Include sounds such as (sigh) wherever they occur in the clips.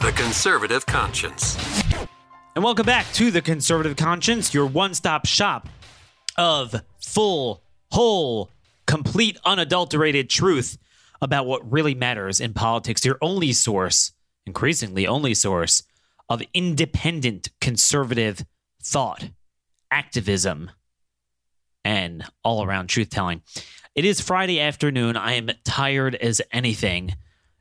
The Conservative Conscience. And welcome back to The Conservative Conscience, your one stop shop of full, whole, complete, unadulterated truth about what really matters in politics. Your only source, increasingly only source, of independent conservative thought, activism, and all around truth telling. It is Friday afternoon. I am tired as anything,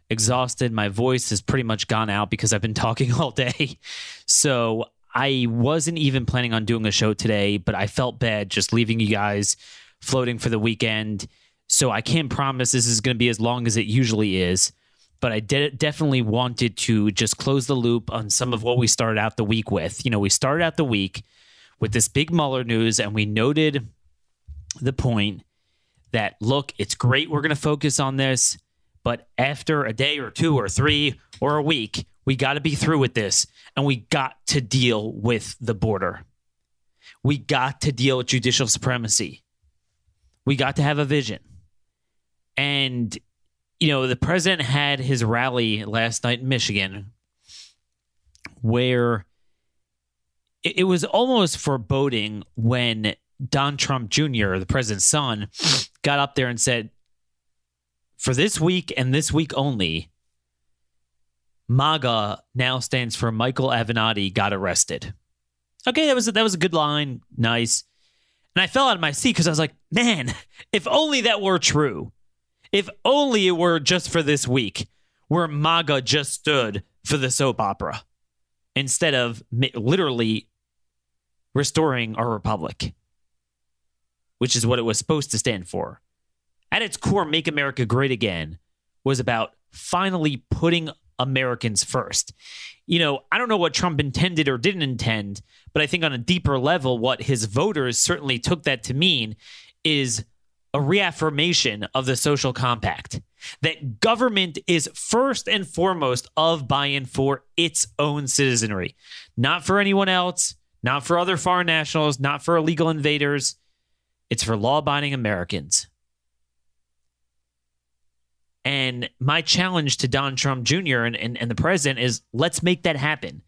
exhausted. My voice has pretty much gone out because I've been talking (laughs) all day. So I wasn't even planning on doing a show today, but I felt bad just leaving you guys floating for the weekend. So I can't promise this is going to be as long as it usually is. But I did, definitely wanted to just close the loop on some of what we started out the week with. You know, we started out the week with this big Mueller news, and we noted the point that look, it's great we're going to focus on this, but after a day or two or three or a week, we got to be through with this and we got to deal with the border. We got to deal with judicial supremacy. We got to have a vision. And, you know, the president had his rally last night in Michigan where it, was almost foreboding when Don Trump Jr., the president's son, got up there and said, for this week and this week only, MAGA now stands for Michael Avenatti got arrested. Okay, that was a, that was a good line, nice. And I fell out of my seat because I was like, man, if only that were true. If only it were just for this week, where MAGA just stood for the soap opera instead of literally restoring our republic which is what it was supposed to stand for. At its core, Make America Great Again was about finally putting Americans first. You know, I don't know what Trump intended or didn't intend, but I think on a deeper level, what his voters certainly took that to mean is a reaffirmation of the social compact that government is first and foremost of buy in for its own citizenry, not for anyone else, not for other foreign nationals, not for illegal invaders. It's for law abiding Americans. And my challenge to Don Trump Jr. And, and, and the president is let's make that happen.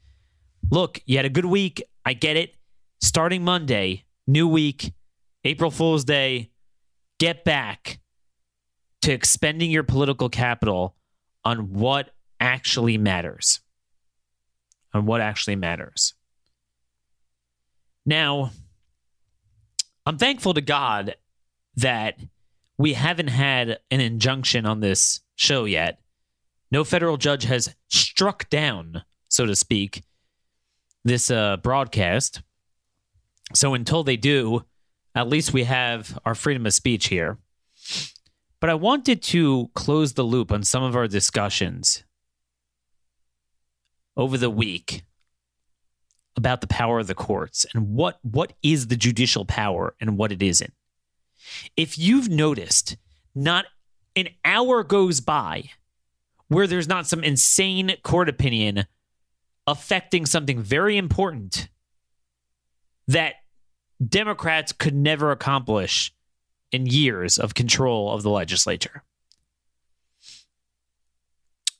Look, you had a good week. I get it. Starting Monday, new week, April Fool's Day, get back to expending your political capital on what actually matters. On what actually matters. Now, I'm thankful to God that we haven't had an injunction on this show yet. No federal judge has struck down, so to speak, this uh, broadcast. So until they do, at least we have our freedom of speech here. But I wanted to close the loop on some of our discussions over the week about the power of the courts and what what is the judicial power and what it isn't. If you've noticed, not an hour goes by where there's not some insane court opinion affecting something very important that Democrats could never accomplish in years of control of the legislature.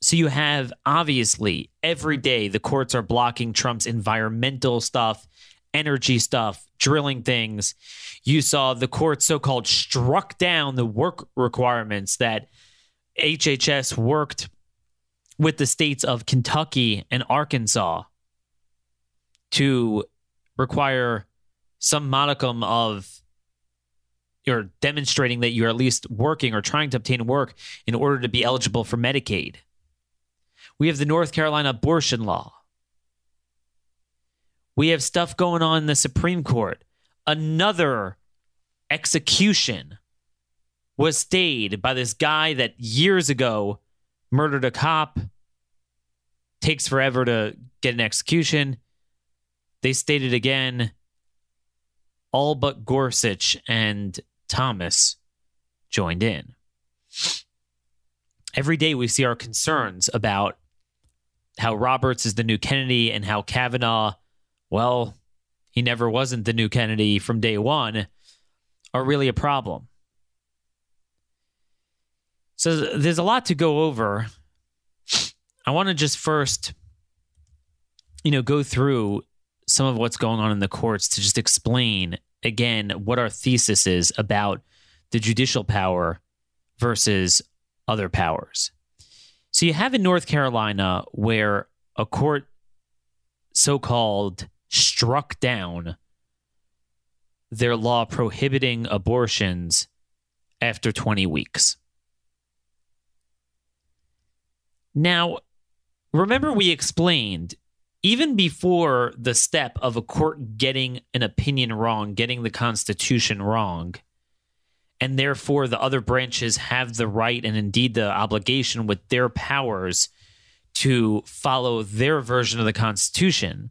So you have obviously every day the courts are blocking Trump's environmental stuff, energy stuff, drilling things. You saw the court so called struck down the work requirements that HHS worked with the states of Kentucky and Arkansas to require some modicum of you're demonstrating that you're at least working or trying to obtain work in order to be eligible for Medicaid. We have the North Carolina abortion law. We have stuff going on in the Supreme Court. Another execution was stayed by this guy that years ago murdered a cop, takes forever to get an execution. They stated again all but Gorsuch and Thomas joined in. Every day we see our concerns about how Roberts is the new Kennedy and how Kavanaugh, well, he never wasn't the new Kennedy from day one, are really a problem. So there's a lot to go over. I want to just first, you know, go through some of what's going on in the courts to just explain again what our thesis is about the judicial power versus other powers. So you have in North Carolina where a court so called struck down their law prohibiting abortions after 20 weeks. Now, remember we explained even before the step of a court getting an opinion wrong, getting the Constitution wrong, and therefore the other branches have the right and indeed the obligation with their powers to follow their version of the Constitution.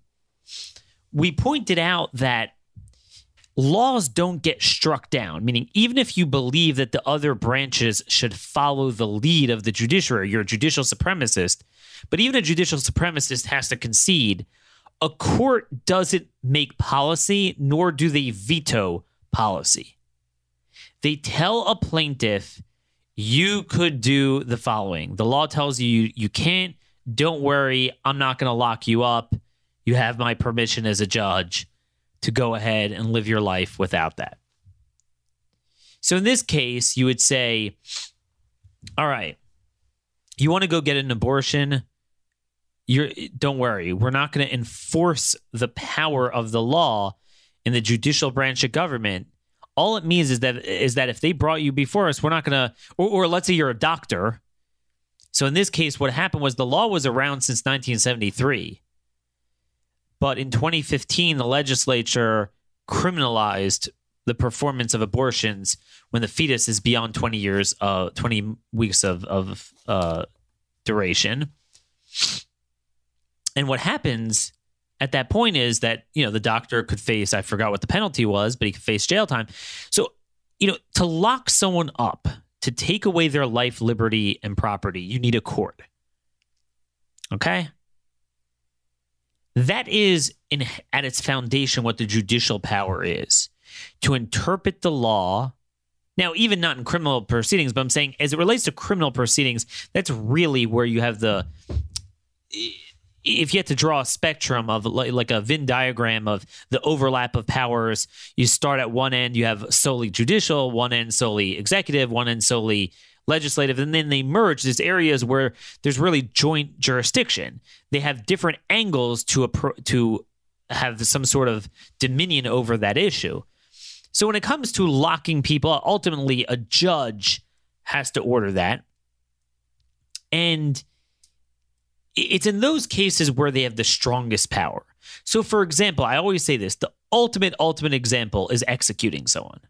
We pointed out that laws don't get struck down, meaning, even if you believe that the other branches should follow the lead of the judiciary, you're a judicial supremacist, but even a judicial supremacist has to concede a court doesn't make policy, nor do they veto policy. They tell a plaintiff, you could do the following. The law tells you you can't. Don't worry, I'm not going to lock you up. You have my permission as a judge to go ahead and live your life without that. So in this case, you would say, all right, you want to go get an abortion? You're don't worry, we're not going to enforce the power of the law in the judicial branch of government. All it means is that is that if they brought you before us, we're not going to or, or let's say you're a doctor. So in this case, what happened was the law was around since 1973. But in 2015, the legislature criminalized the performance of abortions when the fetus is beyond 20 years, uh, 20 weeks of, of uh, duration. And what happens at that point is that, you know, the doctor could face, I forgot what the penalty was, but he could face jail time. So, you know, to lock someone up, to take away their life, liberty, and property, you need a court. Okay? That is, in, at its foundation, what the judicial power is to interpret the law. Now, even not in criminal proceedings, but I'm saying as it relates to criminal proceedings, that's really where you have the. If you had to draw a spectrum of like a Venn diagram of the overlap of powers, you start at one end, you have solely judicial, one end solely executive, one end solely legislative, and then they merge. There's areas where there's really joint jurisdiction. They have different angles to to have some sort of dominion over that issue. So when it comes to locking people, ultimately a judge has to order that. And it's in those cases where they have the strongest power. So, for example, I always say this the ultimate, ultimate example is executing someone.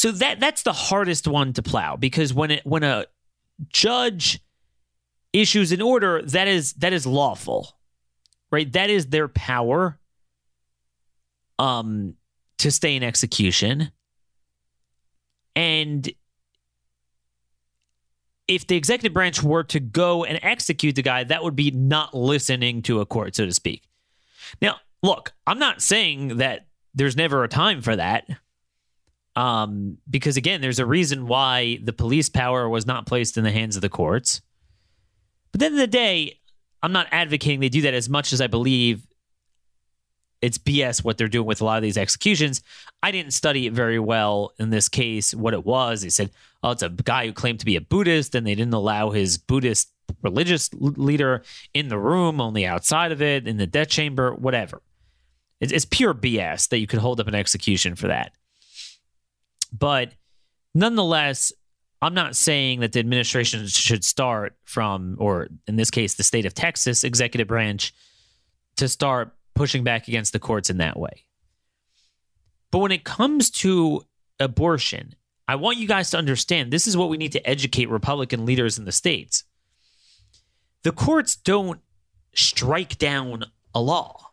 So that that's the hardest one to plow because when it when a judge issues an order, that is that is lawful. Right? That is their power um to stay in execution. And if the executive branch were to go and execute the guy, that would be not listening to a court, so to speak. Now, look, I'm not saying that there's never a time for that. Um, because again, there's a reason why the police power was not placed in the hands of the courts. But at the end of the day, I'm not advocating they do that as much as I believe it's BS what they're doing with a lot of these executions. I didn't study it very well in this case, what it was. They said, oh, it's a guy who claimed to be a Buddhist, and they didn't allow his Buddhist religious leader in the room, only outside of it, in the death chamber, whatever. It's, it's pure BS that you could hold up an execution for that. But nonetheless, I'm not saying that the administration should start from, or in this case, the state of Texas executive branch, to start pushing back against the courts in that way. But when it comes to abortion, I want you guys to understand this is what we need to educate Republican leaders in the states. The courts don't strike down a law.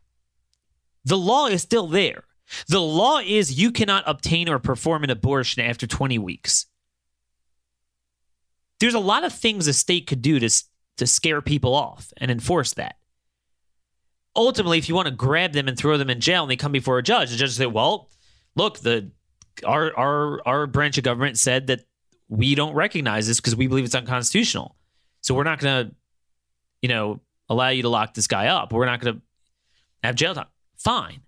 The law is still there. The law is you cannot obtain or perform an abortion after 20 weeks. There's a lot of things a state could do to, to scare people off and enforce that. Ultimately, if you want to grab them and throw them in jail and they come before a judge, the judge say, well, look, the our our our branch of government said that we don't recognize this because we believe it's unconstitutional. So we're not going to, you know, allow you to lock this guy up. We're not going to have jail time. Fine.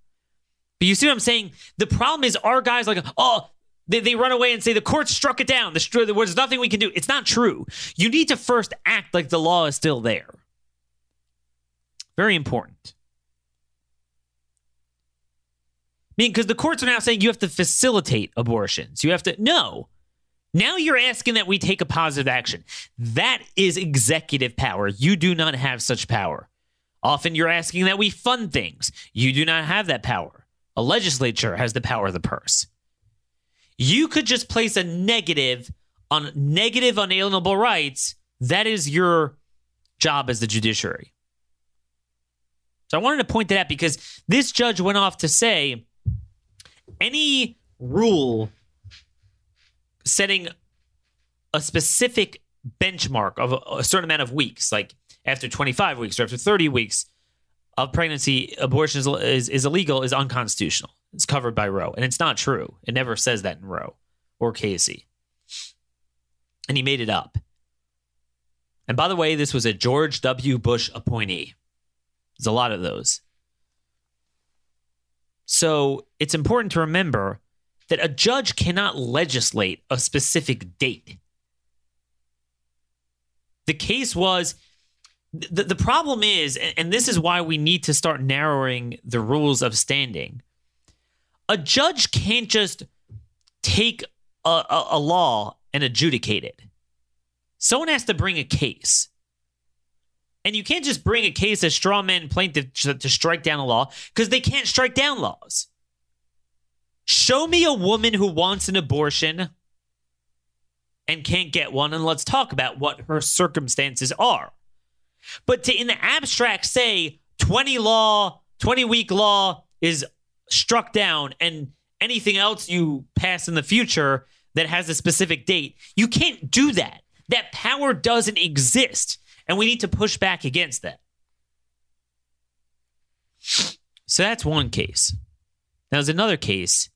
But you see what I'm saying? The problem is our guys like, oh, they, they run away and say the court struck it down. The, there's nothing we can do. It's not true. You need to first act like the law is still there. Very important. I mean, because the courts are now saying you have to facilitate abortions. You have to, no. Now you're asking that we take a positive action. That is executive power. You do not have such power. Often you're asking that we fund things. You do not have that power. A legislature has the power of the purse. You could just place a negative on negative unalienable rights. That is your job as the judiciary. So I wanted to point that out because this judge went off to say any rule setting a specific benchmark of a, a, certain amount of weeks, like after 25 weeks or after 30 weeks of pregnancy, abortion is, is, is illegal, is unconstitutional. It's covered by Roe. And it's not true. It never says that in Roe or Casey. And he made it up. And by the way, this was a George W. Bush appointee. There's a lot of those. So it's important to remember that a judge cannot legislate a specific date. The case was the, the problem is, and this is why we need to start narrowing the rules of standing. A judge can't just take a, a, a law and adjudicate it. Someone has to bring a case. And you can't just bring a case as straw man plaintiff to, to strike down a law because they can't strike down laws. Show me a woman who wants an abortion and can't get one, and let's talk about what her circumstances are. But to, in the abstract, say 20 law, 20 week law is struck down, and anything else you pass in the future that has a specific date, you can't do that. That power doesn't exist, and we need to push back against that. So that's one case. Now, there's another case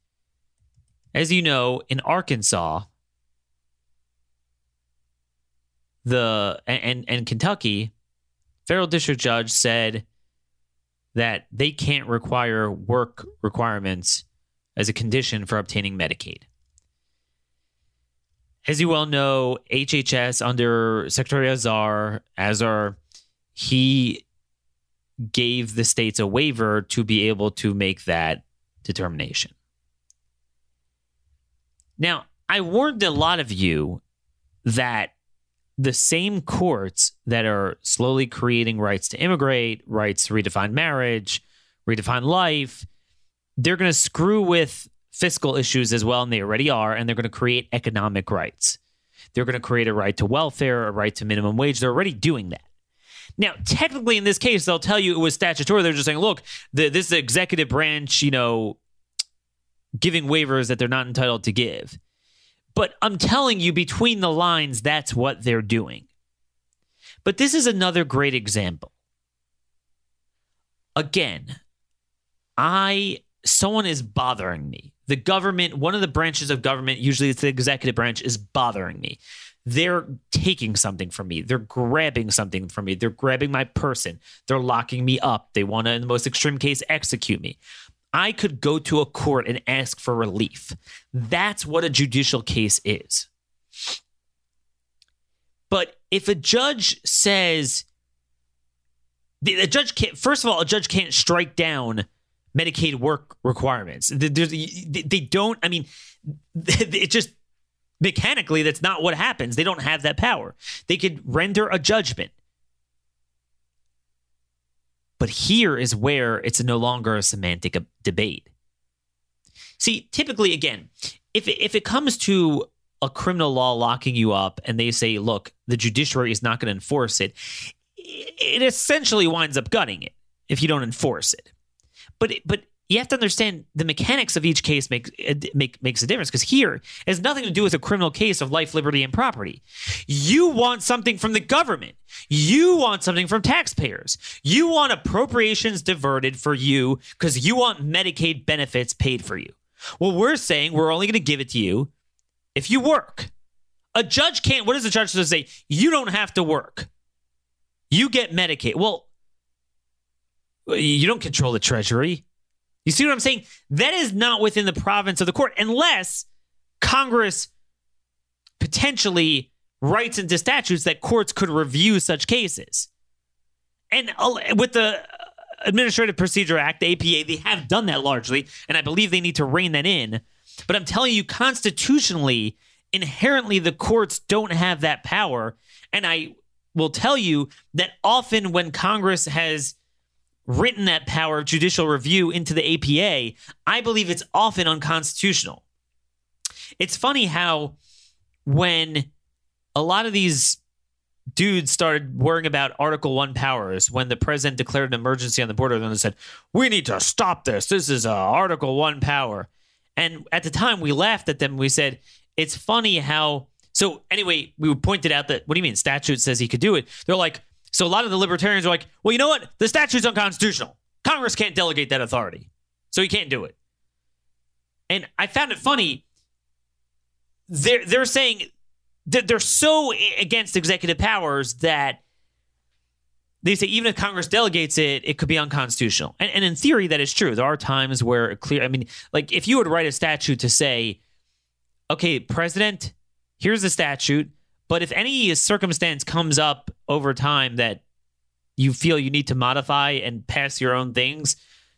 as you know, in Arkansas, the and and Kentucky, federal district judge said that they can't require work requirements as a condition for obtaining Medicaid. As you well know, HHS under Secretary Azar, Azar, he gave the states a waiver to be able to make that determination. Now, I warned a lot of you that the same courts that are slowly creating rights to immigrate, rights to redefine marriage, redefine life, they're going to screw with fiscal issues as well, and they already are, and they're going to create economic rights. They're going to create a right to welfare, a right to minimum wage. They're already doing that. Now, technically, in this case, they'll tell you it was statutory. They're just saying, look, the, this is the executive branch, you know, giving waivers that they're not entitled to give. But I'm telling you, between the lines, that's what they're doing. But this is another great example. Again, I someone is bothering me. The government, one of the branches of government, usually it's the executive branch, is bothering me. They're taking something from me. They're grabbing something from me. They're grabbing my person. They're locking me up. They want to, in the most extreme case, execute me. I could go to a court and ask for relief. That's what a judicial case is. But if a judge says, the, judge can't, first of all, a judge can't strike down Medicaid work requirements. they don't, I mean, (laughs) it just mechanically, that's not what happens. They don't have that power. They could render a judgment. But here is where it's no longer a semantic debate. See, typically, again, if if it comes to a criminal law locking you up and they say, look, the judiciary is not going to enforce it, it essentially winds up gutting it if you don't enforce it. But but you have to understand the mechanics of each case makes make, makes a difference because here it has nothing to do with a criminal case of life, liberty, and property. You want something from the government. You want something from taxpayers. You want appropriations diverted for you because you want Medicaid benefits paid for you. Well, we're saying we're only going to give it to you if you work. A judge can't. What does the judge say? You don't have to work. You get Medicaid. Well, you don't control the Treasury. You see what I'm saying? That is not within the province of the court unless Congress potentially writes into statutes that courts could review such cases. And uh, with the Administrative Procedure Act, the APA, they have done that largely, and I believe they need to rein that in. But I'm telling you, constitutionally, inherently, the courts don't have that power. And I will tell you that often when Congress has written that power of judicial review into the APA, I believe it's often unconstitutional. It's funny how when a lot of these dudes started worrying about Article 1 powers when the president declared an emergency on the border, then they said, We need to stop this. This is a Article 1 power. And at the time, we laughed at them. We said, It's funny how. So, anyway, we pointed out that, what do you mean? Statute says he could do it. They're like, so a lot of the libertarians are like, well, you know what? The statute's unconstitutional. Congress can't delegate that authority. So he can't do it. And I found it funny. They're, they're saying that they're so against executive powers that they say even if Congress delegates it, it could be unconstitutional. And, and in theory, that is true. There are times where it clear, I mean, like if you would write a statute to say, okay, president, here's the statute but if any circumstance comes up over time that you feel you need to modify and pass your own things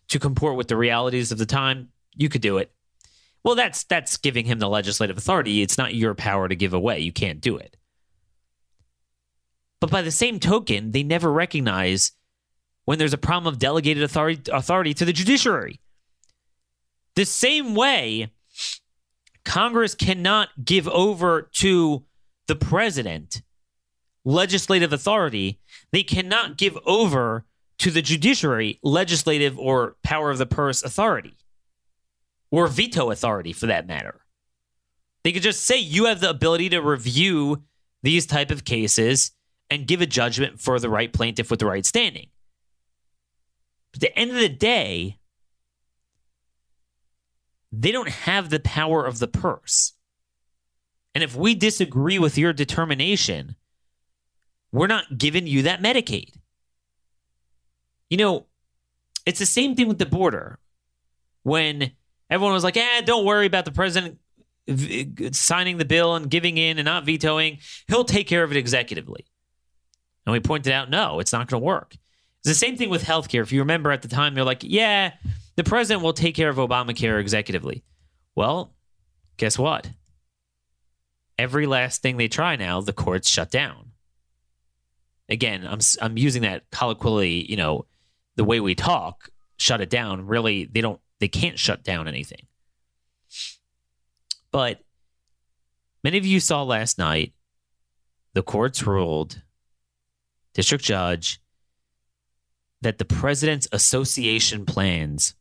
to comport with the realities of the time, you could do it. Well, that's that's giving him the legislative authority. It's not your power to give away. You can't do it. But by the same token, they never recognize when there's a problem of delegated authority authority to the judiciary. The same way Congress cannot give over to the president legislative authority, they cannot give over to the judiciary legislative or power of the purse authority or veto authority for that matter. They could just say you have the ability to review these type of cases and give a judgment for the right plaintiff with the right standing. But at the end of the day, they don't have the power of the purse. And if we disagree with your determination, we're not giving you that Medicaid. You know, it's the same thing with the border. When everyone was like, eh, don't worry about the president signing the bill and giving in and not vetoing, he'll take care of it executively. And we pointed out, no, it's not going to work. It's the same thing with healthcare. If you remember at the time, they're like, yeah, the president will take care of Obamacare executively. Well, guess what? Every last thing they try now, the courts shut down. Again, I'm I'm using that colloquially, you know, the way we talk, shut it down. Really, they don't they can't shut down anything. But many of you saw last night the courts ruled district judge that the president's association plans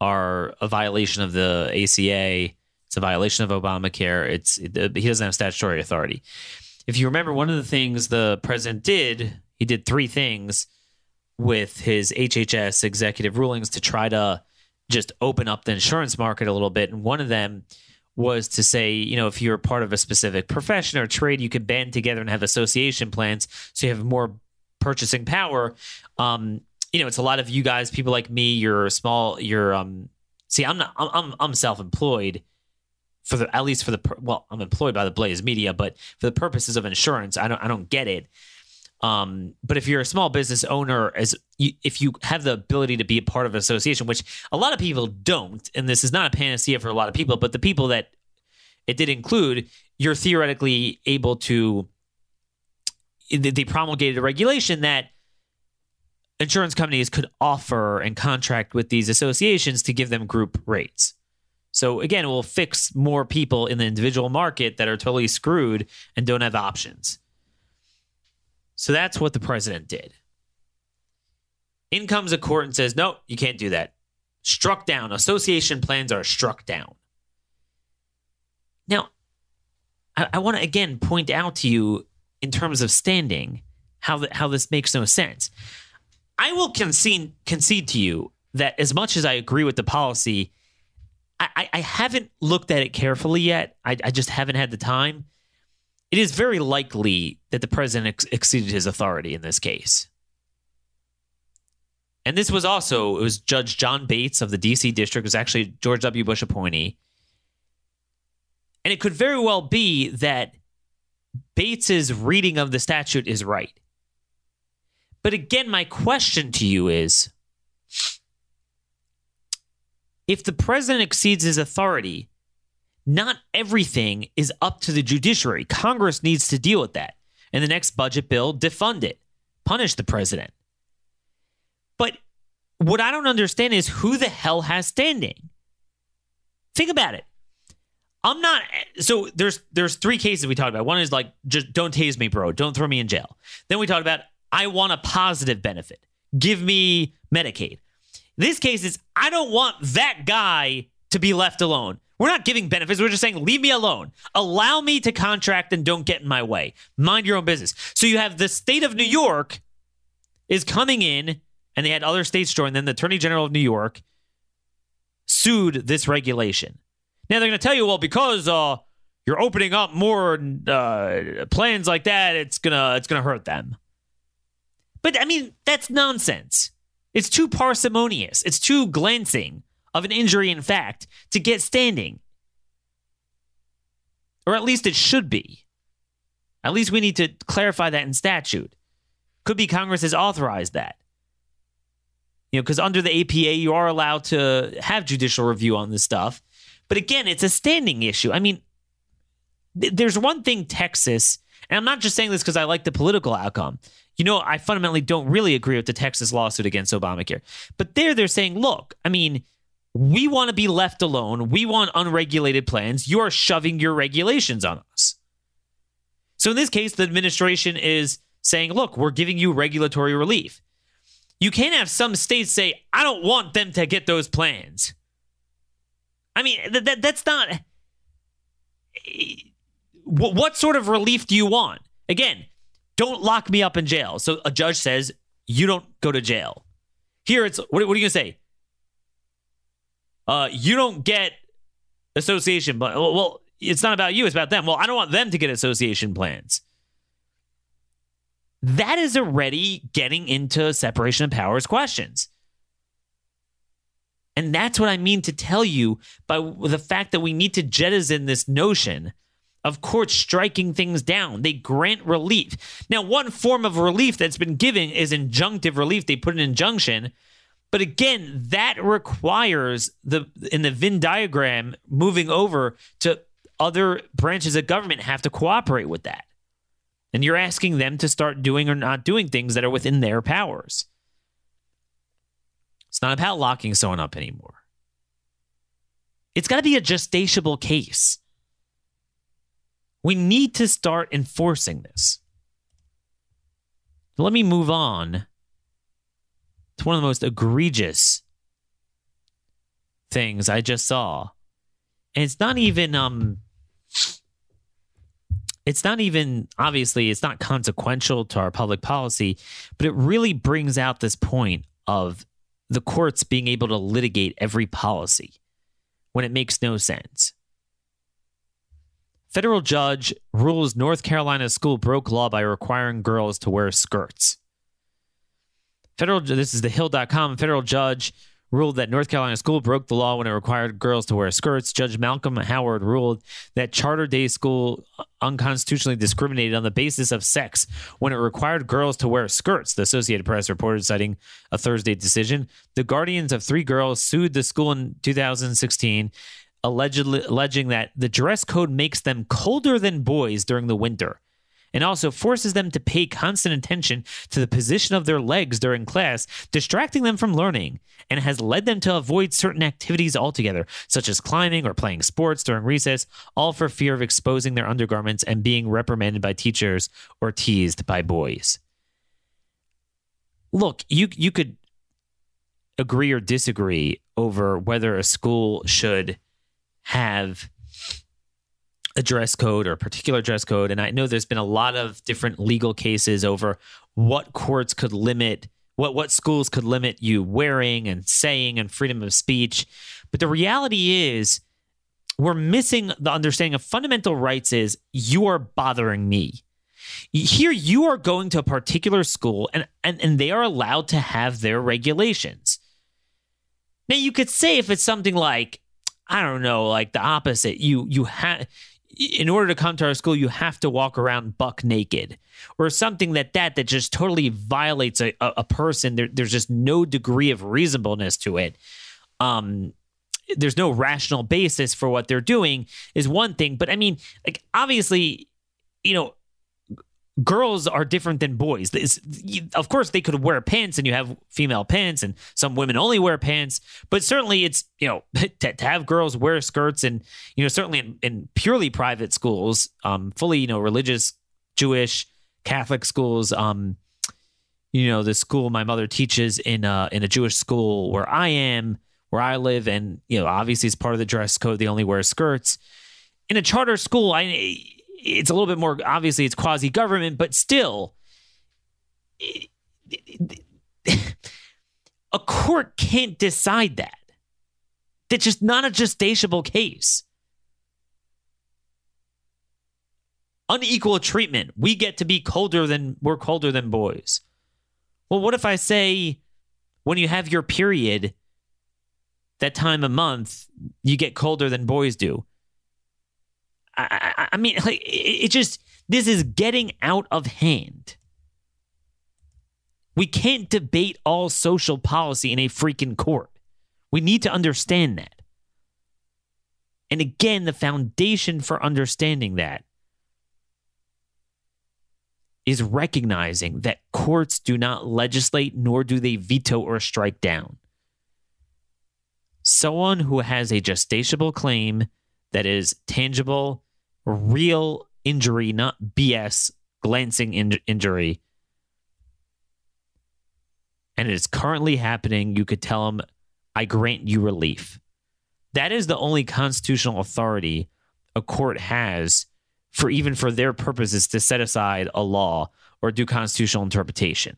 are a violation of the ACA it's a violation of Obamacare. It's it, he doesn't have statutory authority. If you remember, one of the things the president did, he did three things with his HHS executive rulings to try to just open up the insurance market a little bit. And one of them was to say, you know, if you're part of a specific profession or trade, you could band together and have association plans so you have more purchasing power. Um, you know, it's a lot of you guys, people like me, you're small, you're um see, I'm not I'm I'm self-employed for the at least for the well, I'm employed by the Blaze Media, but for the purposes of insurance, I don't I don't get it. Um, but if you're a small business owner, as you, if you have the ability to be a part of an association, which a lot of people don't, and this is not a panacea for a lot of people, but the people that it did include, you're theoretically able to. They promulgated a regulation that insurance companies could offer and contract with these associations to give them group rates. So again, it will fix more people in the individual market that are totally screwed and don't have options. So that's what the president did. In comes a court and says, no, you can't do that. Struck down. Association plans are struck down. Now, I, I want to again point out to you in terms of standing how, the, how this makes no sense. I will concede, concede to you that as much as I agree with the policy, I, I haven't looked at it carefully yet. I, I, just haven't had the time. It is very likely that the president ex- exceeded his authority in this case. And this was also, it was Judge John Bates of the DC district, it was actually George W. Bush appointee. And it could very well be that Bates's reading of the statute is right. But again, my question to you is if the president exceeds his authority, not everything is up to the judiciary. Congress needs to deal with that. In the next budget bill, defund it, punish the president. But what I don't understand is who the hell has standing? Think about it. I'm not so there's there's three cases we talked about. One is like just don't tase me, bro. Don't throw me in jail. Then we talked about I want a positive benefit. Give me Medicaid. This case is I don't want that guy to be left alone. We're not giving benefits. We're just saying, leave me alone. Allow me to contract and don't get in my way. Mind your own business. So you have the state of New York is coming in, and they had other states join them. The Attorney General of New York sued this regulation. Now they're going to tell you, well, because uh, you're opening up more uh, plans like that, it's gonna it's gonna hurt them. But I mean, that's nonsense. It's too parsimonious. It's too glancing of an injury in fact to get standing. Or at least it should be. At least we need to clarify that in statute. Could be Congress has authorized that. You know, because under the APA, you are allowed to have judicial review on this stuff. But again, it's a standing issue. I mean, th- there's one thing Texas, and I'm not just saying this because I like the political outcome. You know, I fundamentally don't really agree with the Texas lawsuit against Obamacare. But there, they're saying, look, I mean, we want to be left alone. We want unregulated plans. You are shoving your regulations on us. So in this case, the administration is saying, look, we're giving you regulatory relief. You can't have some states say, I don't want them to get those plans. I mean, that, that that's not. Eh, what, what sort of relief do you want? Again, don't lock me up in jail. So a judge says, you don't go to jail. Here it's, what, what are you going to say? Uh, you don't get association, but well, it's not about you, it's about them. Well, I don't want them to get association plans. That is already getting into separation of powers questions. And that's what I mean to tell you by the fact that we need to jettison this notion of courts striking things down. They grant relief. Now, one form of relief that's been given is injunctive relief. They put an injunction. But again, that requires the in the Venn diagram moving over to other branches of government have to cooperate with that. And you're asking them to start doing or not doing things that are within their powers. It's not about locking someone up anymore. It's got to be a justiciable case. We need to start enforcing this. Let me move on to one of the most egregious things I just saw. And it's not even um it's not even obviously it's not consequential to our public policy, but it really brings out this point of the courts being able to litigate every policy when it makes no sense. Federal judge rules North Carolina school broke law by requiring girls to wear skirts. Federal this is the hill.com federal judge ruled that North Carolina school broke the law when it required girls to wear skirts. Judge Malcolm Howard ruled that charter day school unconstitutionally discriminated on the basis of sex when it required girls to wear skirts, the Associated Press reported, citing a Thursday decision. The guardians of three girls sued the school in 2016. Allegedly, alleging that the dress code makes them colder than boys during the winter and also forces them to pay constant attention to the position of their legs during class, distracting them from learning, and has led them to avoid certain activities altogether, such as climbing or playing sports during recess, all for fear of exposing their undergarments and being reprimanded by teachers or teased by boys. look, you you could agree or disagree over whether a school should have a dress code or a particular dress code. And I know there's been a lot of different legal cases over what courts could limit, what what schools could limit you wearing and saying and freedom of speech. But the reality is we're missing the understanding of fundamental rights is you are bothering me. Here you are going to a particular school and, and, and they are allowed to have their regulations. Now you could say if it's something like, I don't know, like the opposite, you you have in order to come to our school, you have to walk around buck naked or something that that that just totally violates a, a, a person. There, there's just no degree of reasonableness to it. Um, there's no rational basis for what they're doing is one thing, but I mean, like obviously, you know, girls are different than boys. of course, they could wear pants, and you have female pants, and some women only wear pants. But certainly, it's you know (laughs) to, to have girls wear skirts, and you know certainly in, in purely private schools, um, fully you know religious, Jewish, Catholic schools. Um, you know the school my mother teaches in a, in a Jewish school where I am, where I live, and you know obviously it's part of the dress code. They only wear skirts. In a charter school, I it's a little bit more obviously it's quasi government, but still, a court can't decide that. That's just not a justiciable case. Unequal treatment. We get to be colder than we're colder than boys. Well, what if I say when you have your period, that time a month, you get colder than boys do? I, I mean, like, it, it just, this is getting out of hand. We can't debate all social policy in a freaking court. We need to understand that. And again, the foundation for understanding that is recognizing that courts do not legislate nor do they veto or strike down. Someone who has a justiciable claim that is tangible real injury, not BS glancing in- injury. And it is currently happening. You could tell them, I grant you relief. That is the only constitutional authority a court has for even for their purposes to set aside a law or do constitutional interpretation.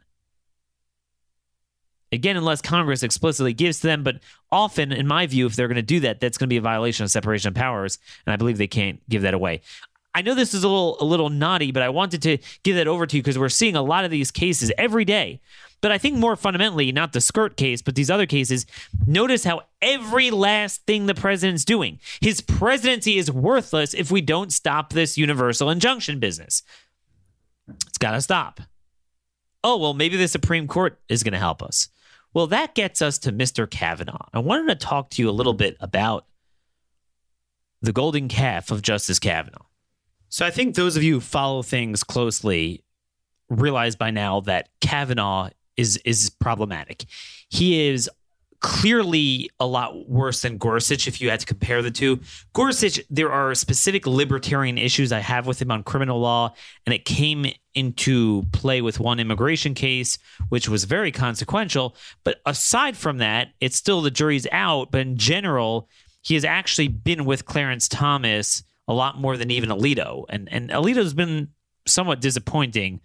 Again, unless Congress explicitly gives to them, but often, in my view, if they're going to do that, that's going to be a violation of separation of powers, and I believe they can't give that away. I know this is a little a little naughty, but I wanted to give that over to you because we're seeing a lot of these cases every day. But I think more fundamentally, not the skirt case, but these other cases, notice how every last thing the president's doing. His presidency is worthless if we don't stop this universal injunction business. It's got to stop. Oh, well, maybe the Supreme Court is going to help us. Well, that gets us to Mr. Kavanaugh. I wanted to talk to you a little bit about the golden calf of Justice Kavanaugh. So I think those of you who follow things closely realize by now that Kavanaugh is is problematic. He is clearly a lot worse than Gorsuch if you had to compare the two. Gorsuch, there are specific libertarian issues I have with him on criminal law, and it came into play with one immigration case, which was very consequential. But aside from that, it's still the jury's out. But in general, he has actually been with Clarence Thomas a lot more than even Alito. And and Alito's been somewhat disappointing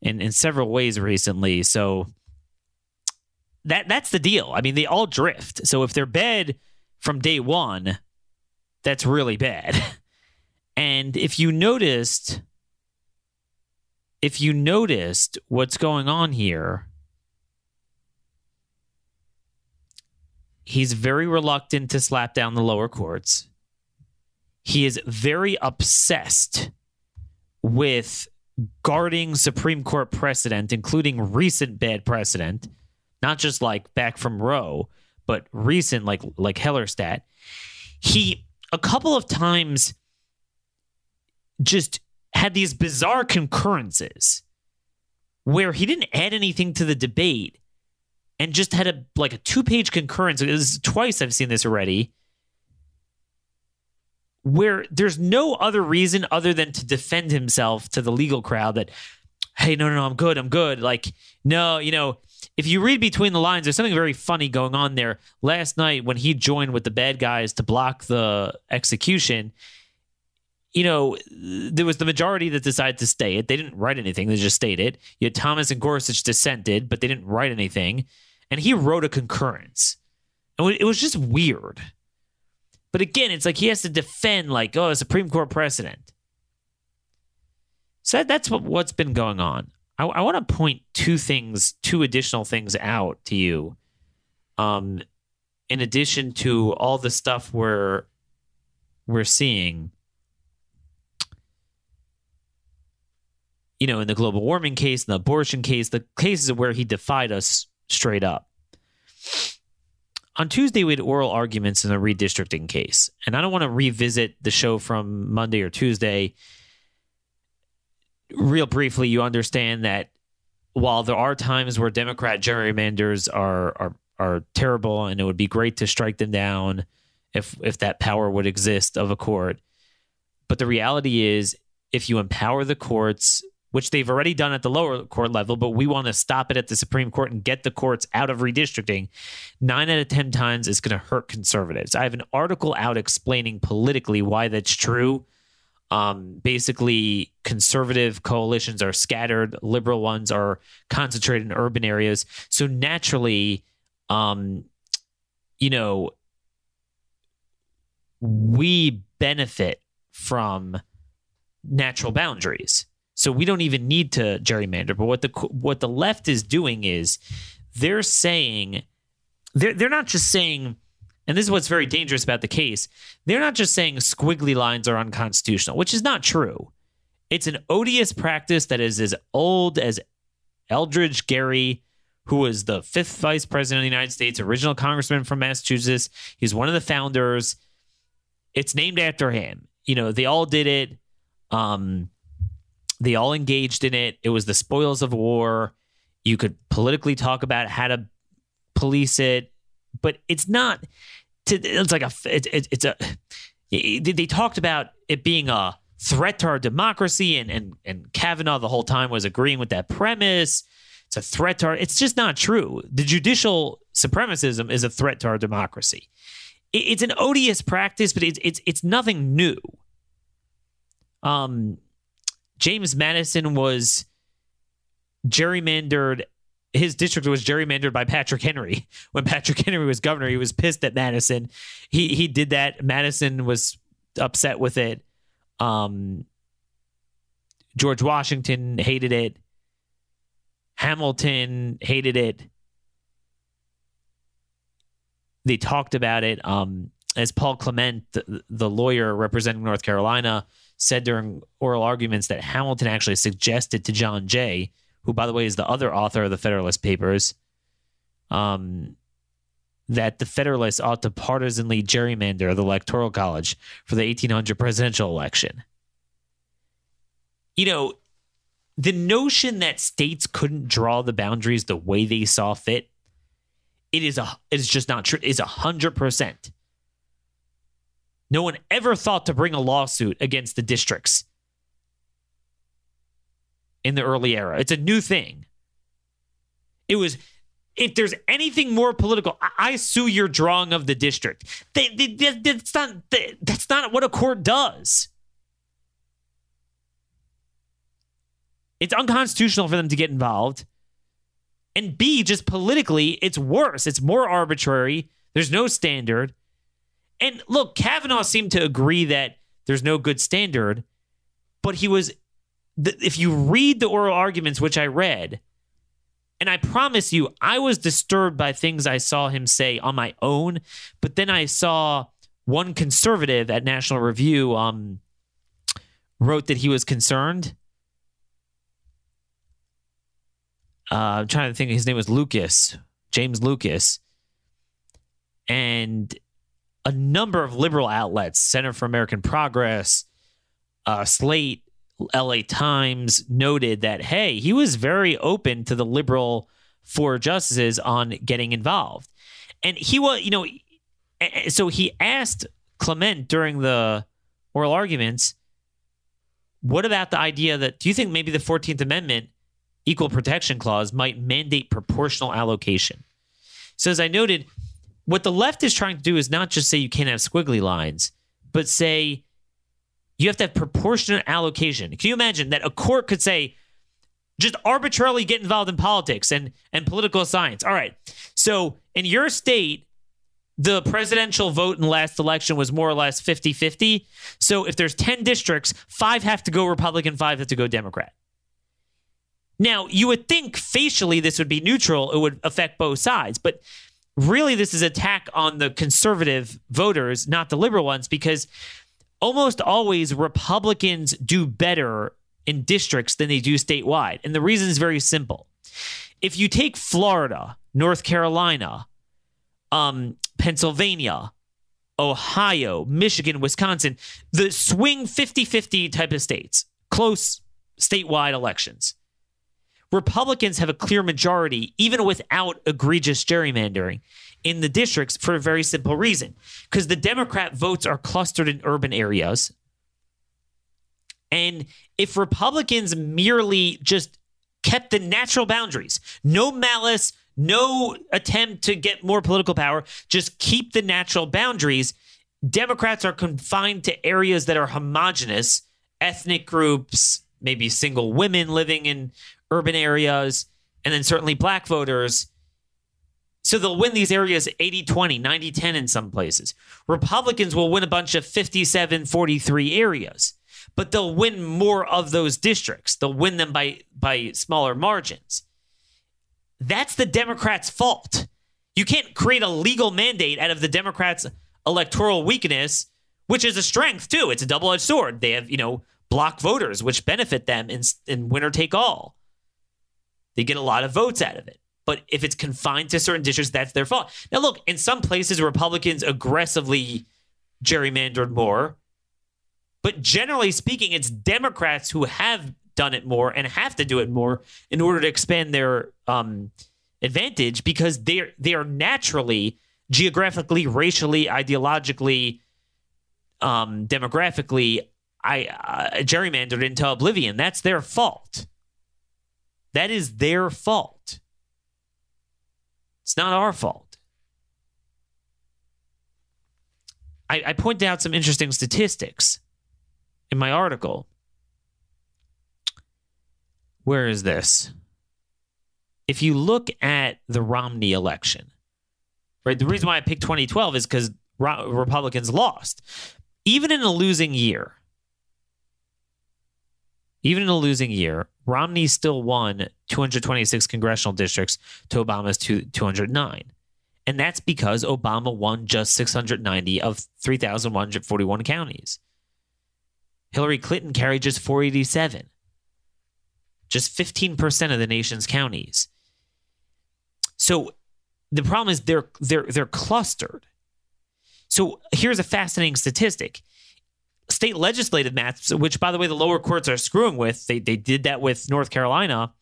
in, in several ways recently. So that that's the deal. I mean, they all drift. So if they're bad from day one, that's really bad. (laughs) And if you noticed, if you noticed what's going on here, he's very reluctant to slap down the lower courts. He is very obsessed with guarding Supreme Court precedent, including recent bad precedent not just like back from Roe, but recent like like Hellerstedt. He a couple of times just had these bizarre concurrences where he didn't add anything to the debate and just had a like a two-page concurrence. It was twice I've seen this already. Where there's no other reason other than to defend himself to the legal crowd that, hey, no, no, no, I'm good, I'm good. Like, no, you know, if you read between the lines, there's something very funny going on there. Last night, when he joined with the bad guys to block the execution, you know, there was the majority that decided to stay it. They didn't write anything, they just stayed it. You had Thomas and Gorsuch dissented, but they didn't write anything. And he wrote a concurrence. And it was just weird. But again, it's like he has to defend, like, oh, a Supreme Court precedent. So that's what, what's been going on. I, I want to point two things, two additional things out to you. Um, in addition to all the stuff we're we're seeing, you know, in the global warming case, in the abortion case, the cases where he defied us straight up. On Tuesday, we had oral arguments in the redistricting case. And I don't want to revisit the show from Monday or Tuesday real briefly, you understand that while there are times where Democrat gerrymanders are are are terrible, and it would be great to strike them down if if that power would exist of a court, but the reality is, if you empower the courts, which they've already done at the lower court level, but we want to stop it at the Supreme Court and get the courts out of redistricting, nine out of 10 times is going to hurt conservatives. I have an article out explaining politically why that's true um, basically conservative coalitions are scattered. Liberal ones are concentrated in urban areas. So naturally um, you know we benefit from natural boundaries. So we don't even need to gerrymander. But what the what the left is doing is they're saying they're they're not just saying and this is what's very dangerous about the case, they're not just saying squiggly lines are unconstitutional, which is not true. It's an odious practice that is as old as Elbridge Gerry, who was the fifth vice president of the United States, original congressman from Massachusetts. He's one of the founders. It's named after him. You know, they all did it. Um, they all engaged in it. It was the spoils of war. You could politically talk about how to police it but it's not. To, it's like a. It, it, it's a. They talked about it being a threat to our democracy, and and and Kavanaugh the whole time was agreeing with that premise. It's a threat to our. It's just not true. The judicial supremacism is a threat to our democracy. It's an odious practice, but it's it's it's nothing new. Um, James Madison was gerrymandered his district was gerrymandered by Patrick Henry. (laughs) When Patrick Henry was governor, he was pissed at Madison. He he did that. Madison was upset with it. Um, George Washington hated it. Hamilton hated it. They talked about it. Um, as Paul Clement, the, the lawyer representing North Carolina, said during oral arguments that Hamilton actually suggested to John Jay who, by the way, is the other author of the Federalist Papers, um, that the Federalists ought to partisanly gerrymander the Electoral College for the 1800 presidential election. You know, the notion that states couldn't draw the boundaries the way they saw fit, it is a it is just not true. Is a hundred percent. No one ever thought to bring a lawsuit against the districts in the early era. It's a new thing. It was if there's anything more political, I, I sue your drawing of the district. They, they, they, that's not that's not what a court does. It's unconstitutional for them to get involved. And B, just politically, it's worse. It's more arbitrary. There's no standard. And look, Kavanaugh seemed to agree that there's no good standard, but he was if you read the oral arguments, which I read, and I promise you, I was disturbed by things I saw him say on my own. But then I saw one conservative at National Review um, wrote that he was concerned. Uh, I'm trying to think. His name was Lucas, James Lucas, and a number of liberal outlets, Center for American Progress, uh, Slate, LA Times noted that, hey, he was very open to the liberal four justices on getting involved. And he was, you know, so he asked Clement during the oral arguments, what about the idea that, do you think maybe the 14th Amendment equal protection clause might mandate proportional allocation. So, as I noted, what the left is trying to do is not just say you can't have squiggly lines, but say you have to have proportionate allocation. Can you imagine that a court could say, just arbitrarily get involved in politics and, and political science? All right. So, in your state, the presidential vote in the last election was more or less 50 50. So, if there's 10 districts, five have to go Republican, five have to go Democrat. Now, you would think facially this would be neutral, it would affect both sides, but really this is attack on the conservative voters, not the liberal ones, because almost always Republicans do better in districts than they do statewide. And the reason is very simple. If you take Florida, North Carolina, um, Pennsylvania, Ohio, Michigan, Wisconsin, the swing 50 50 type of states, close statewide elections. Republicans have a clear majority, even without egregious gerrymandering, in the districts for a very simple reason. Because the Democrat votes are clustered in urban areas. And if Republicans merely just kept the natural boundaries, no malice, no attempt to get more political power, just keep the natural boundaries, Democrats are confined to areas that are homogenous, ethnic groups, maybe single women living in urban areas, and then certainly black voters. So they'll win these areas 80 20, 90 10 in some places. Republicans will win a bunch of 57 43 areas, but they'll win more of those districts. They'll win them by, by smaller margins. That's the Democrats' fault. You can't create a legal mandate out of the Democrats' electoral weakness, which is a strength too. It's a double edged sword. They have, you know, block voters, which benefit them in, in winner take all. They get a lot of votes out of it. But if it's confined to certain districts, that's their fault. Now, look, in some places, Republicans aggressively gerrymandered more. But generally speaking, it's Democrats who have done it more and have to do it more in order to expand their um, advantage because they're they are naturally geographically, racially, ideologically, um, demographically, I uh, gerrymandered into oblivion. That's their fault. That is their fault. Not our fault. I, I pointed out some interesting statistics in my article. Where is this? If you look at the Romney election, right, the reason why I picked 2012 is because Republicans lost. Even in a losing year, even in a losing year, Romney still won 226 congressional districts to Obama's 209. And that's because Obama won just 690 of 3,141 counties. Hillary Clinton carried just 487, just 15% of the nation's counties. So the problem is they're they're they're clustered. So here's a fascinating statistic state legislative maps, which, by the way, the lower courts are screwing with. They, they did that with North Carolina,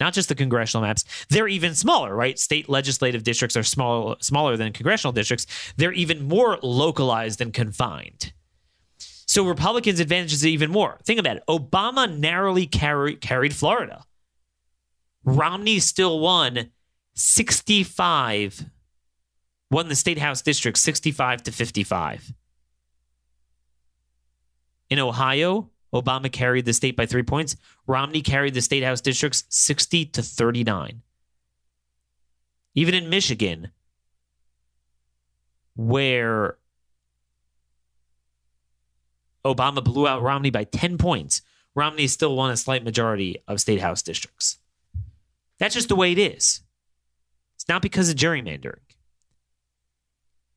not just the congressional maps. They're even smaller, right? State legislative districts are small, smaller than congressional districts. They're even more localized and confined. So Republicans' advantage is even more. Think about it. Obama narrowly carry, carried Florida. Romney still won 65, won the state house district 65 to 55. In Ohio, Obama carried the state by three points. Romney carried the state house districts 60 to 39. Even in Michigan, where Obama blew out Romney by 10 points, Romney still won a slight majority of state house districts. That's just the way it is. It's not because of gerrymandering.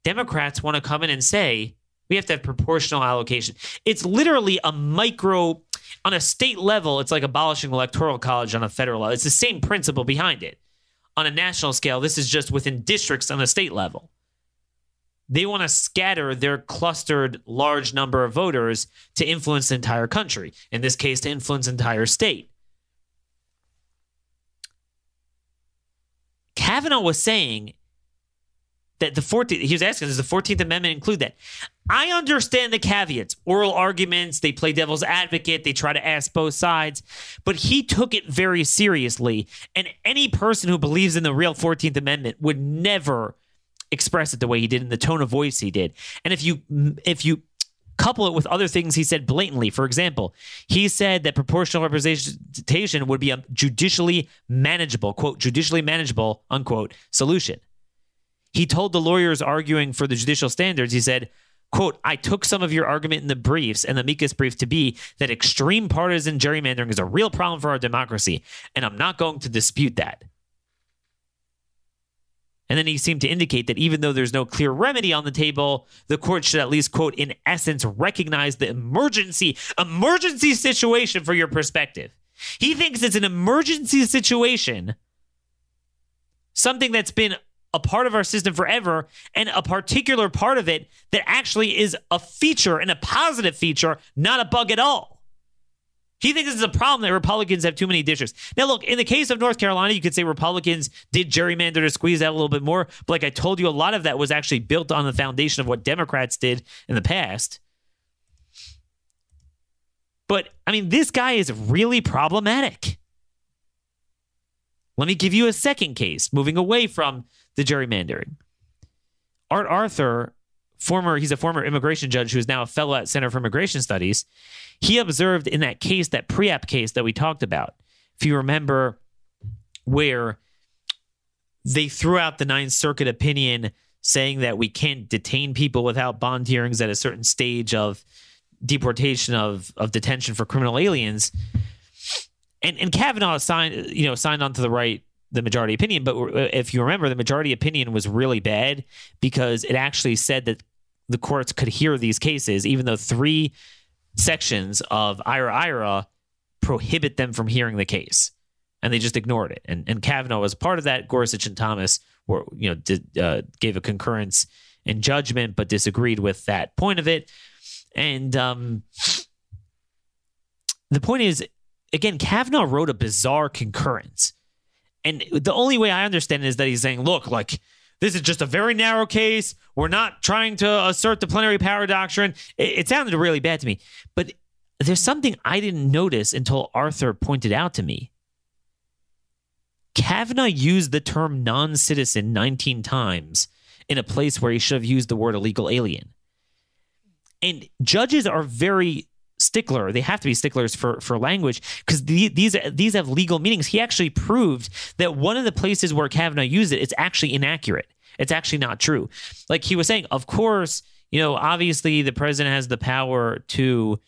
Democrats want to come in and say, we have to have proportional allocation. It's literally a micro, on a state level, it's like abolishing electoral college on a federal level. It's the same principle behind it. On a national scale, this is just within districts on a state level. They want to scatter their clustered large number of voters to influence the entire country, in this case, to influence entire state. Kavanaugh was saying that the 14th, he was asking, does the 14th Amendment include that? I understand the caveats, oral arguments, they play devil's advocate, they try to ask both sides, but he took it very seriously. And any person who believes in the real 14th Amendment would never express it the way he did in the tone of voice he did. And if you if you couple it with other things he said blatantly, for example, he said that proportional representation would be a judicially manageable, quote, judicially manageable, unquote, solution. He told the lawyers arguing for the judicial standards, he said, quote, I took some of your argument in the briefs and the amicus brief to be that extreme partisan gerrymandering is a real problem for our democracy, and I'm not going to dispute that. And then he seemed to indicate that even though there's no clear remedy on the table, the court should at least, quote, in essence, recognize the emergency, emergency situation for your perspective. He thinks it's an emergency situation, something that's been a part of our system forever, and a particular part of it that actually is a feature and a positive feature, not a bug at all. He thinks it's a problem that Republicans have too many districts. Now, look, in the case of North Carolina, you could say Republicans did gerrymander to squeeze out a little bit more. But like I told you, a lot of that was actually built on the foundation of what Democrats did in the past. But I mean, this guy is really problematic. Let me give you a second case, moving away from the gerrymandering. Art Arthur, former, he's a former immigration judge who's now a fellow at Center for Immigration Studies. He observed in that case, that Preap case that we talked about, if you remember, where they threw out the Ninth Circuit opinion saying that we can't detain people without bond hearings at a certain stage of deportation of of detention for criminal aliens. And and Kavanaugh signed you know signed on to the right the majority opinion, but if you remember, the majority opinion was really bad because it actually said that the courts could hear these cases, even though three sections of IRA IRA prohibit them from hearing the case, and they just ignored it. And and Kavanaugh was part of that. Gorsuch and Thomas were you know did, uh, gave a concurrence in judgment, but disagreed with that point of it. And um, the point is, again, Kavanaugh wrote a bizarre concurrence, and the only way I understand is that he's saying, look, like this is just a very narrow case. We're not trying to assert the plenary power doctrine. It, it sounded really bad to me. But there's something I didn't notice until Arthur pointed out to me. Kavanaugh used the term non citizen 19 times in a place where he should have used the word illegal alien. And judges are very stickler. They have to be sticklers for for language because the, these these have legal meanings. He actually proved that one of the places where Kavanaugh used it, it's actually inaccurate. It's actually not true. Like he was saying, of course, you know, obviously the president has the power to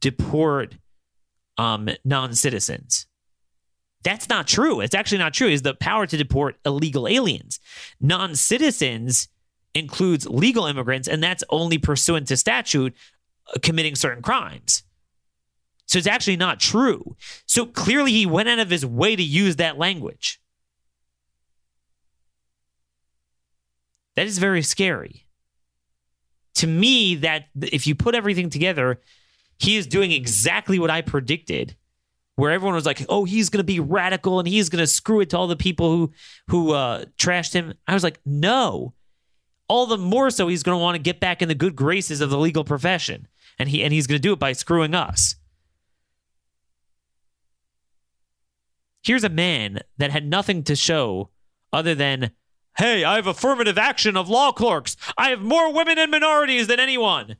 deport um, non-citizens. That's not true. It's actually not true. Is the power to deport illegal aliens. Non-citizens includes legal immigrants, and that's only pursuant to statute committing certain crimes. So it's actually not true. So clearly he went out of his way to use that language. That is very scary. To me, that if you put everything together, he is doing exactly what I predicted, where everyone was like, "Oh, he's going to be radical and he's going to screw it to all the people who who uh, trashed him." I was like, "No." All the more so, he's going to want to get back in the good graces of the legal profession and he and he's going to do it by screwing us. Here's a man that had nothing to show other than, "Hey, I have affirmative action of law clerks. I have more women and minorities than anyone."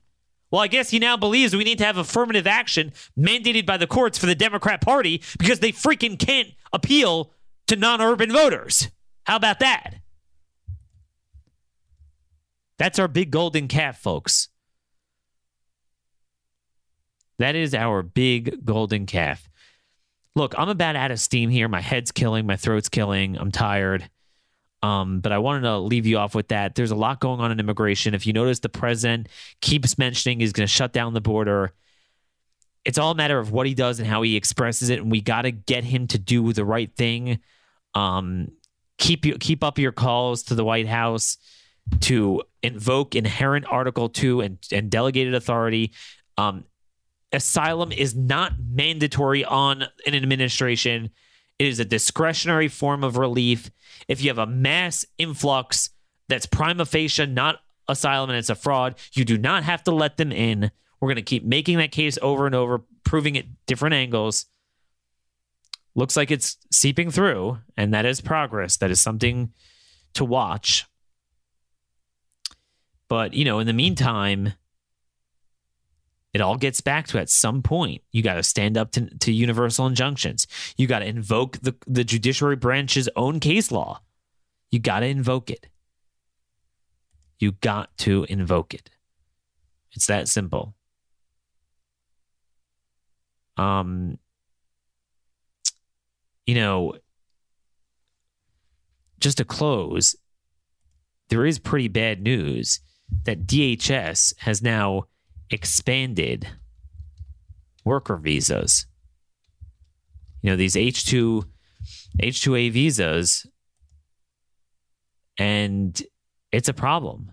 Well, I guess he now believes we need to have affirmative action mandated by the courts for the Democrat Party because they freaking can't appeal to non-urban voters. How about that? That's our big golden calf, folks. That is our big golden calf. Look, I'm about out of steam here. My head's killing, my throat's killing. I'm tired. Um, but I wanted to leave you off with that. There's a lot going on in immigration. If you notice, the president keeps mentioning he's going to shut down the border. It's all a matter of what he does and how he expresses it, and we got to get him to do the right thing. Um, keep you keep up your calls to the White House to invoke inherent Article Two and and delegated authority. Um, asylum is not mandatory on an administration. It is a discretionary form of relief. If you have a mass influx that's prima facie not asylum and it's a fraud. You do not have to let them in. We're going to keep making that case over and over, proving it different angles. Looks like it's seeping through, and that is progress. That is something to watch. But, you know, in the meantime, it all gets back to at some point you got to stand up to, to universal injunctions. You got to invoke the, the judiciary branch's own case law. You got to invoke it. You got to invoke it. It's that simple. Um you know just to close there is pretty bad news that DHS has now expanded worker visas. You know, these H2 H2A visas and it's a problem.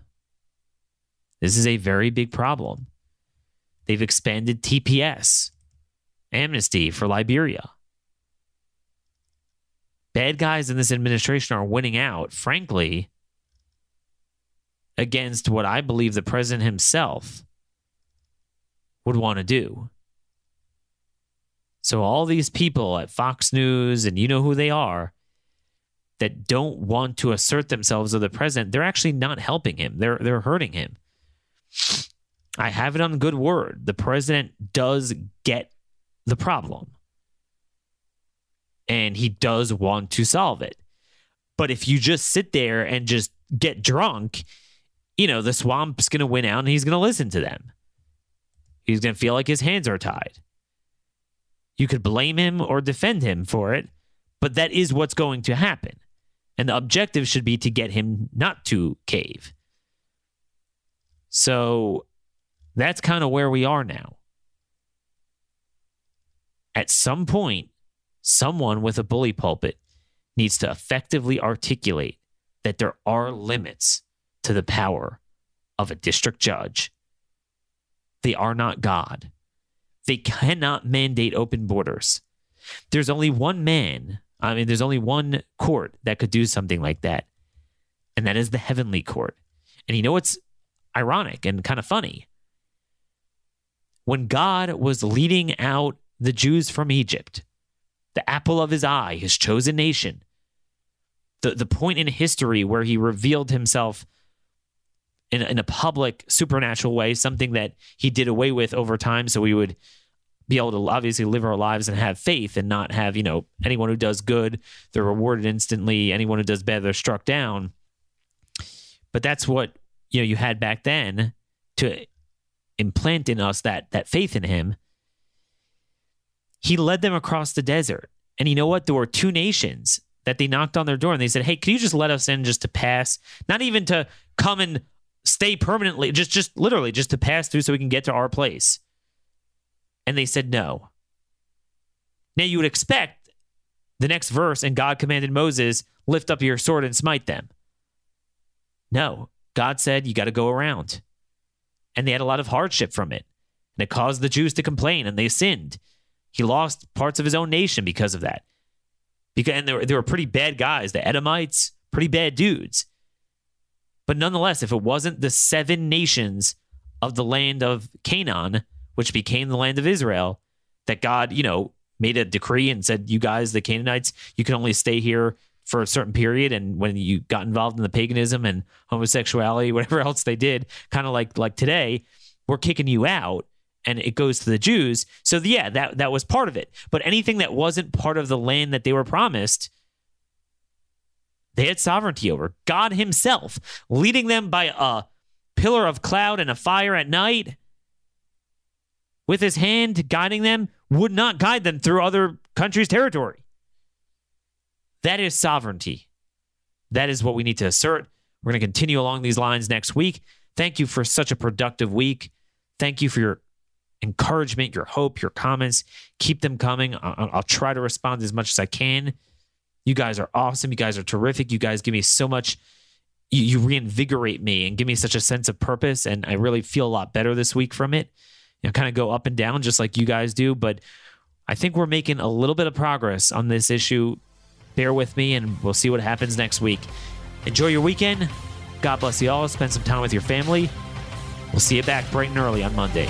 This is a very big problem. They've expanded TPS, amnesty for Liberia. Bad guys in this administration are winning out, frankly, against what I believe the president himself would want to do. So, all these people at Fox News, and you know who they are, that don't want to assert themselves of the president, they're actually not helping him. They're they're hurting him. I have it on good word. The president does get the problem. And he does want to solve it. But if you just sit there and just get drunk, you know, the swamp's going to win out and he's going to listen to them. He's going to feel like his hands are tied. You could blame him or defend him for it, but that is what's going to happen. And the objective should be to get him not to cave. So that's kind of where we are now. At some point, someone with a bully pulpit needs to effectively articulate that there are limits to the power of a district judge they are not God. They cannot mandate open borders. There's only one man, I mean, there's only one court that could do something like that, and that is the heavenly court. And you know what's ironic and kind of funny? When God was leading out the Jews from Egypt, the apple of his eye, his chosen nation, the, the point in history where he revealed himself in, in a public supernatural way, something that he did away with over time. So we would be able to obviously live our lives and have faith and not have, you know, anyone who does good, they're rewarded instantly. Anyone who does bad, they're struck down. But that's what, you know, you had back then to implant in us that that faith in him. He led them across the desert. And you know what? There were two nations that they knocked on their door and they said, Hey, can you just let us in just to pass? Not even to come and stay permanently, just just literally just to pass through so we can get to our place. And they said no. Now you would expect the next verse, and God commanded Moses, lift up your sword and smite them. No, God said you got to go around. And they had a lot of hardship from it. And it caused the Jews to complain and they sinned. He lost parts of his own nation because of that. Because and they were, they were pretty bad guys, the Edomites, pretty bad dudes. But nonetheless, if it wasn't the seven nations of the land of Canaan, which became the land of Israel, that God, you know, made a decree and said, you guys, the Canaanites, you can only stay here for a certain period. And when you got involved in the paganism and homosexuality, whatever (laughs) else they did, kind of like like today, we're kicking you out and it goes to the Jews. So yeah, that that was part of it. But anything that wasn't part of the land that they were promised, they had sovereignty over. God Himself leading them by a pillar of cloud and a fire at night with His hand guiding them would not guide them through other countries' territory. That is sovereignty. That is what we need to assert. We're going to continue along these lines next week. Thank you for such a productive week. Thank you for your encouragement, your hope, your comments. Keep them coming. I'll, try to respond as much as I can. You guys are awesome. You guys are terrific. You guys give me so much. You, you reinvigorate me and give me such a sense of purpose. And I really feel a lot better this week from it. You know, kind of go up and down just like you guys do. But I think we're making a little bit of progress on this issue. Bear with me, and we'll see what happens next week. Enjoy your weekend. God bless you all. Spend some time with your family. We'll see you back bright and early on Monday.